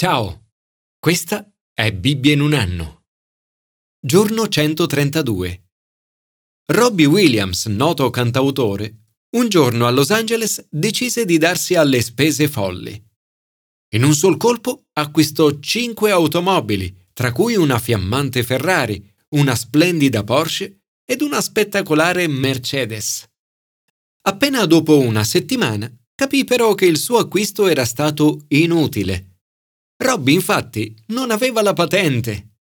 Ciao, questa è Bibbia in un anno. Giorno 132. Robbie Williams, noto cantautore, un giorno a Los Angeles decise di darsi alle spese folli. In un sol colpo acquistò cinque automobili, tra cui una fiammante Ferrari, una splendida Porsche ed una spettacolare Mercedes. Appena dopo una settimana capì però che il suo acquisto era stato inutile Robby infatti non aveva la patente.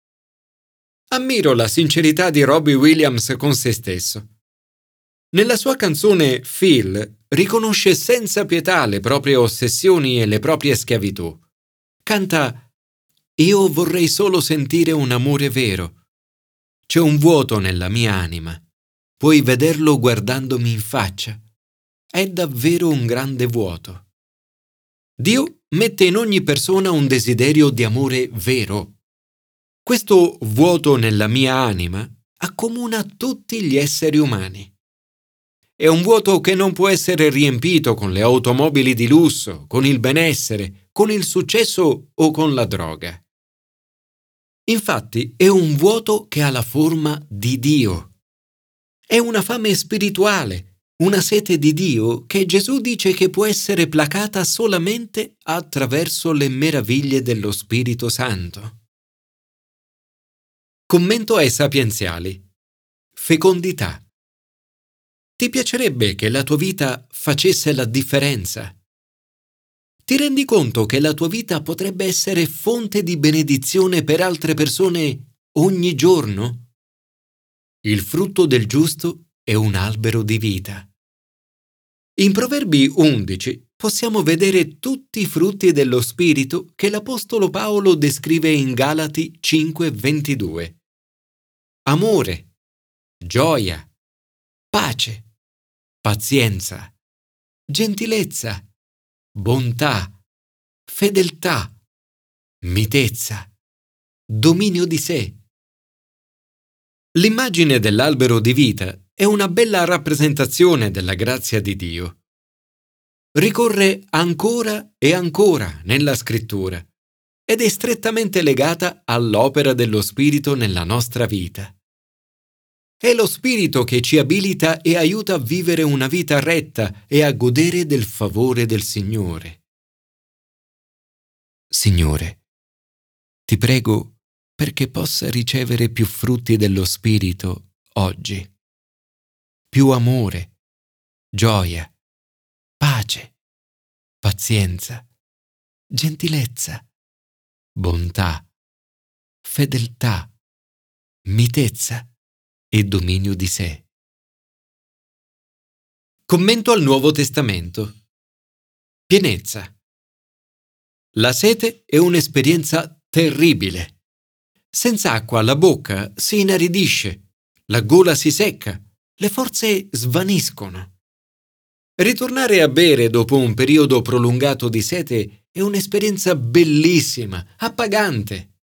Ammiro la sincerità di Robbie Williams con se stesso. Nella sua canzone Phil riconosce senza pietà le proprie ossessioni e le proprie schiavitù. Canta Io vorrei solo sentire un amore vero. C'è un vuoto nella mia anima. Puoi vederlo guardandomi in faccia. È davvero un grande vuoto. Dio mette in ogni persona un desiderio di amore vero. Questo vuoto nella mia anima accomuna tutti gli esseri umani. È un vuoto che non può essere riempito con le automobili di lusso, con il benessere, con il successo o con la droga. Infatti è un vuoto che ha la forma di Dio. È una fame spirituale una sete di Dio che Gesù dice che può essere placata solamente attraverso le meraviglie dello Spirito Santo. Commento ai sapienziali. Fecondità. Ti piacerebbe che la tua vita facesse la differenza? Ti rendi conto che la tua vita potrebbe essere fonte di benedizione per altre persone ogni giorno? Il frutto del giusto è un albero di vita. In Proverbi 11 possiamo vedere tutti i frutti dello Spirito che l'Apostolo Paolo descrive in Galati 5:22. Amore, gioia, pace, pazienza, gentilezza, bontà, fedeltà, mitezza, dominio di sé. L'immagine dell'albero di vita è una bella rappresentazione della grazia di Dio. Ricorre ancora e ancora nella scrittura ed è strettamente legata all'opera dello Spirito nella nostra vita. È lo Spirito che ci abilita e aiuta a vivere una vita retta e a godere del favore del Signore. Signore, ti prego perché possa ricevere più frutti dello Spirito oggi più amore, gioia, pace, pazienza, gentilezza, bontà, fedeltà, mitezza e dominio di sé. Commento al Nuovo Testamento. Pienezza. La sete è un'esperienza terribile. Senza acqua la bocca si inaridisce, la gola si secca, le forze svaniscono. Ritornare a bere dopo un periodo prolungato di sete è un'esperienza bellissima, appagante.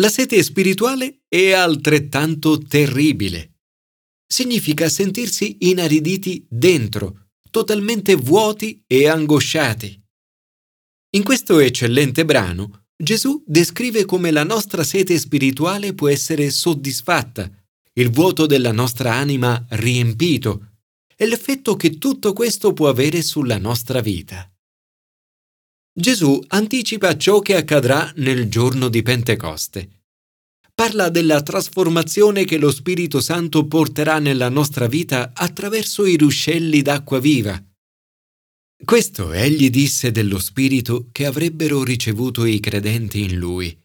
La sete spirituale è altrettanto terribile. Significa sentirsi inariditi dentro, totalmente vuoti e angosciati. In questo eccellente brano, Gesù descrive come la nostra sete spirituale può essere soddisfatta il vuoto della nostra anima riempito e l'effetto che tutto questo può avere sulla nostra vita. Gesù anticipa ciò che accadrà nel giorno di Pentecoste. Parla della trasformazione che lo Spirito Santo porterà nella nostra vita attraverso i ruscelli d'acqua viva. Questo egli disse dello Spirito che avrebbero ricevuto i credenti in lui.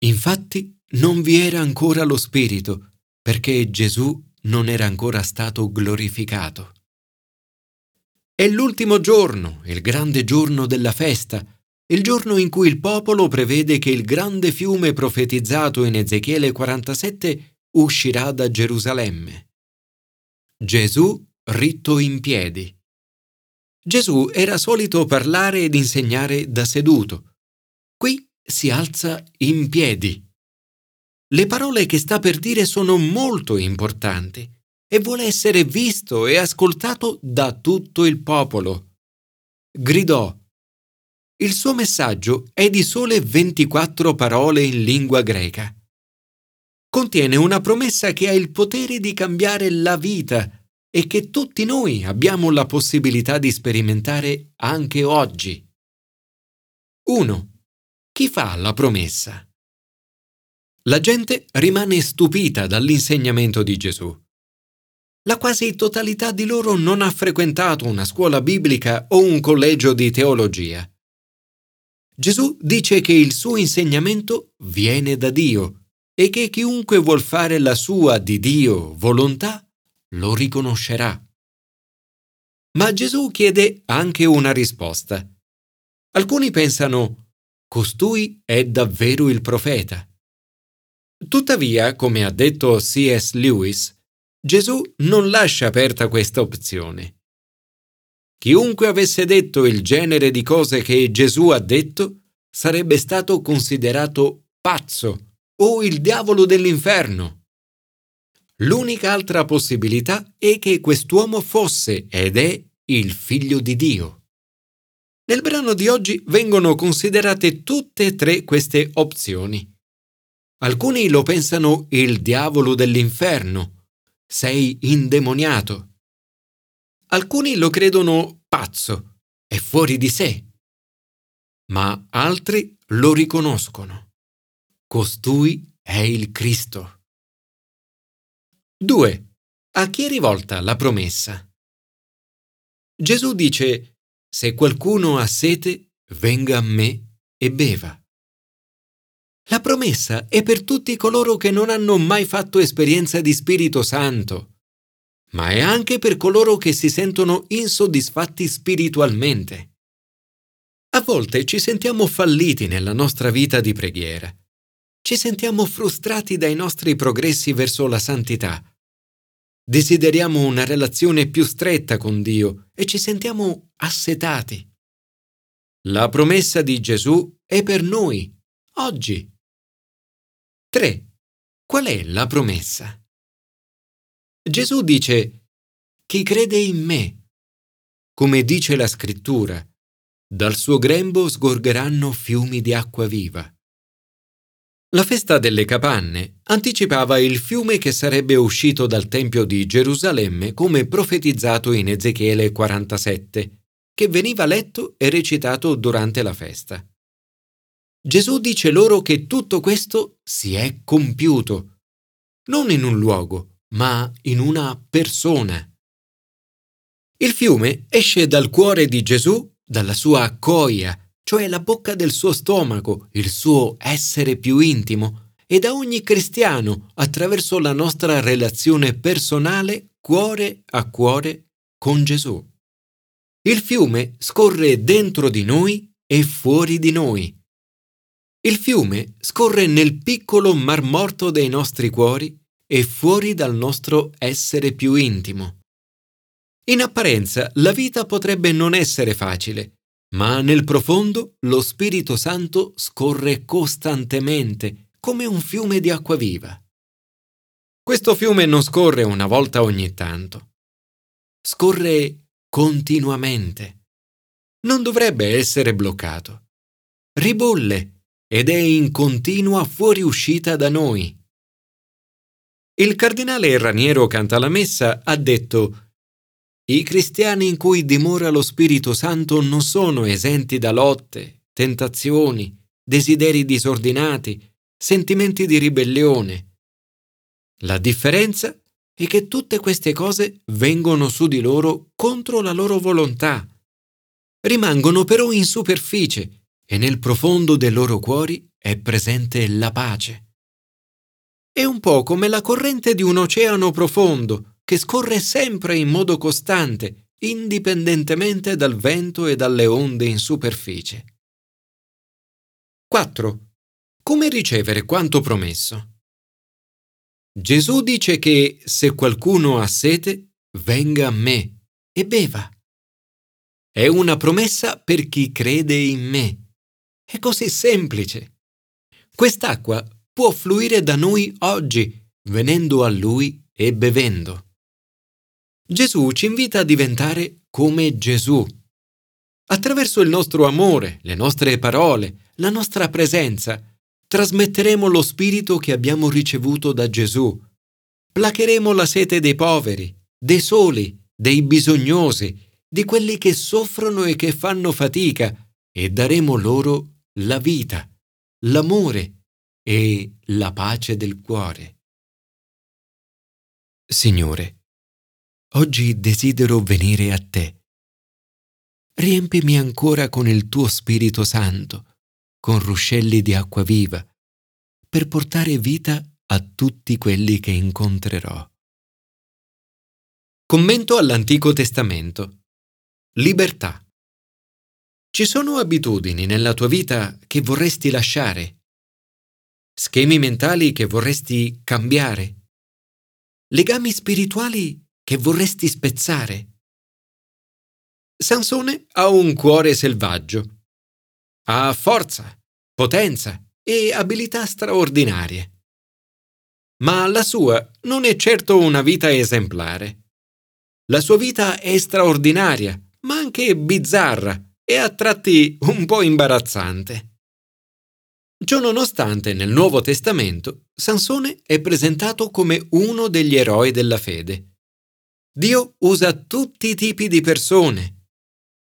Infatti non vi era ancora lo Spirito, perché Gesù non era ancora stato glorificato. È l'ultimo giorno, il grande giorno della festa, il giorno in cui il popolo prevede che il grande fiume profetizzato in Ezechiele 47 uscirà da Gerusalemme. Gesù ritto in piedi. Gesù era solito parlare ed insegnare da seduto. Qui si alza in piedi. Le parole che sta per dire sono molto importanti e vuole essere visto e ascoltato da tutto il popolo. Gridò, il suo messaggio è di sole 24 parole in lingua greca. Contiene una promessa che ha il potere di cambiare la vita e che tutti noi abbiamo la possibilità di sperimentare anche oggi. 1. Chi fa la promessa? La gente rimane stupita dall'insegnamento di Gesù. La quasi totalità di loro non ha frequentato una scuola biblica o un collegio di teologia. Gesù dice che il suo insegnamento viene da Dio e che chiunque vuol fare la sua di Dio volontà lo riconoscerà. Ma Gesù chiede anche una risposta. Alcuni pensano, costui è davvero il profeta. Tuttavia, come ha detto C.S. Lewis, Gesù non lascia aperta questa opzione. Chiunque avesse detto il genere di cose che Gesù ha detto sarebbe stato considerato pazzo o il diavolo dell'inferno. L'unica altra possibilità è che quest'uomo fosse ed è il figlio di Dio. Nel brano di oggi vengono considerate tutte e tre queste opzioni. Alcuni lo pensano il diavolo dell'inferno, sei indemoniato. Alcuni lo credono pazzo, è fuori di sé. Ma altri lo riconoscono. Costui è il Cristo. 2. A chi è rivolta la promessa? Gesù dice, se qualcuno ha sete, venga a me e beva. La promessa è per tutti coloro che non hanno mai fatto esperienza di Spirito Santo, ma è anche per coloro che si sentono insoddisfatti spiritualmente. A volte ci sentiamo falliti nella nostra vita di preghiera ci sentiamo frustrati dai nostri progressi verso la santità. Desideriamo una relazione più stretta con Dio e ci sentiamo assetati. La promessa di Gesù è per noi, oggi. 3. Qual è la promessa? Gesù dice, chi crede in me, come dice la scrittura, dal suo grembo sgorgeranno fiumi di acqua viva. La festa delle capanne anticipava il fiume che sarebbe uscito dal Tempio di Gerusalemme come profetizzato in Ezechiele 47, che veniva letto e recitato durante la festa. Gesù dice loro che tutto questo si è compiuto, non in un luogo, ma in una persona. Il fiume esce dal cuore di Gesù, dalla sua coia, cioè la bocca del suo stomaco, il suo essere più intimo, e da ogni cristiano attraverso la nostra relazione personale cuore a cuore con Gesù. Il fiume scorre dentro di noi e fuori di noi. Il fiume scorre nel piccolo mar morto dei nostri cuori e fuori dal nostro essere più intimo. In apparenza la vita potrebbe non essere facile, ma nel profondo lo Spirito Santo scorre costantemente come un fiume di acqua viva. Questo fiume non scorre una volta ogni tanto, scorre continuamente. Non dovrebbe essere bloccato. Ribolle ed è in continua fuoriuscita da noi. Il cardinale Raniero Cantalamessa ha detto i cristiani in cui dimora lo Spirito Santo non sono esenti da lotte, tentazioni, desideri disordinati, sentimenti di ribellione. La differenza è che tutte queste cose vengono su di loro contro la loro volontà. Rimangono però in superficie e nel profondo dei loro cuori è presente la pace. È un po' come la corrente di un oceano profondo che scorre sempre in modo costante, indipendentemente dal vento e dalle onde in superficie. 4. Come ricevere quanto promesso? Gesù dice che se qualcuno ha sete, venga a me e beva. È una promessa per chi crede in me. È così semplice. Quest'acqua può fluire da noi oggi, venendo a Lui e bevendo. Gesù ci invita a diventare come Gesù. Attraverso il nostro amore, le nostre parole, la nostra presenza, trasmetteremo lo spirito che abbiamo ricevuto da Gesù. Placheremo la sete dei poveri, dei soli, dei bisognosi, di quelli che soffrono e che fanno fatica, e daremo loro la vita, l'amore e la pace del cuore. Signore, oggi desidero venire a te. Riempimi ancora con il tuo Spirito Santo, con ruscelli di acqua viva, per portare vita a tutti quelli che incontrerò. Commento all'Antico Testamento. Libertà. Ci sono abitudini nella tua vita che vorresti lasciare? Schemi mentali che vorresti cambiare? Legami spirituali che vorresti spezzare? Sansone ha un cuore selvaggio. Ha forza, potenza e abilità straordinarie. Ma la sua non è certo una vita esemplare. La sua vita è straordinaria, ma anche bizzarra e a tratti un po' imbarazzante. Ciononostante nel Nuovo Testamento Sansone è presentato come uno degli eroi della fede. Dio usa tutti i tipi di persone.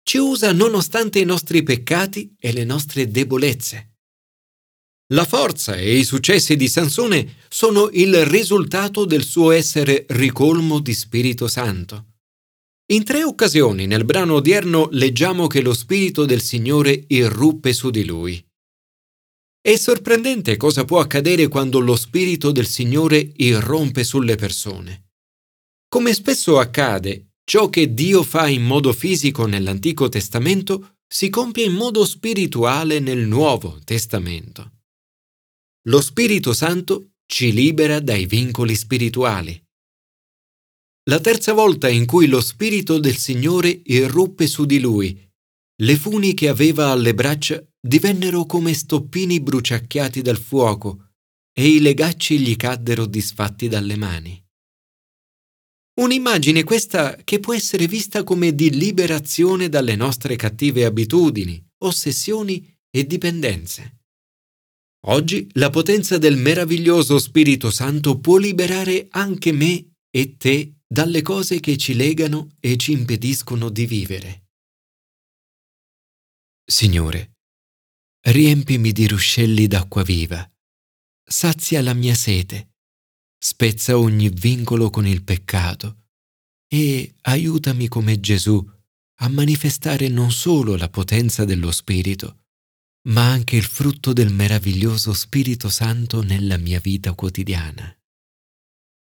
Ci usa nonostante i nostri peccati e le nostre debolezze. La forza e i successi di Sansone sono il risultato del suo essere ricolmo di Spirito Santo. In tre occasioni nel brano odierno leggiamo che lo Spirito del Signore irruppe su di lui. È sorprendente cosa può accadere quando lo Spirito del Signore irrompe sulle persone. Come spesso accade, ciò che Dio fa in modo fisico nell'Antico Testamento si compie in modo spirituale nel Nuovo Testamento. Lo Spirito Santo ci libera dai vincoli spirituali. La terza volta in cui lo Spirito del Signore irruppe su di lui, le funi che aveva alle braccia divennero come stoppini bruciacchiati dal fuoco e i legacci gli caddero disfatti dalle mani. Un'immagine questa che può essere vista come di liberazione dalle nostre cattive abitudini, ossessioni e dipendenze. Oggi la potenza del meraviglioso Spirito Santo può liberare anche me e te dalle cose che ci legano e ci impediscono di vivere. Signore, riempimi di ruscelli d'acqua viva, sazia la mia sete, spezza ogni vincolo con il peccato e aiutami come Gesù a manifestare non solo la potenza dello Spirito, ma anche il frutto del meraviglioso Spirito Santo nella mia vita quotidiana.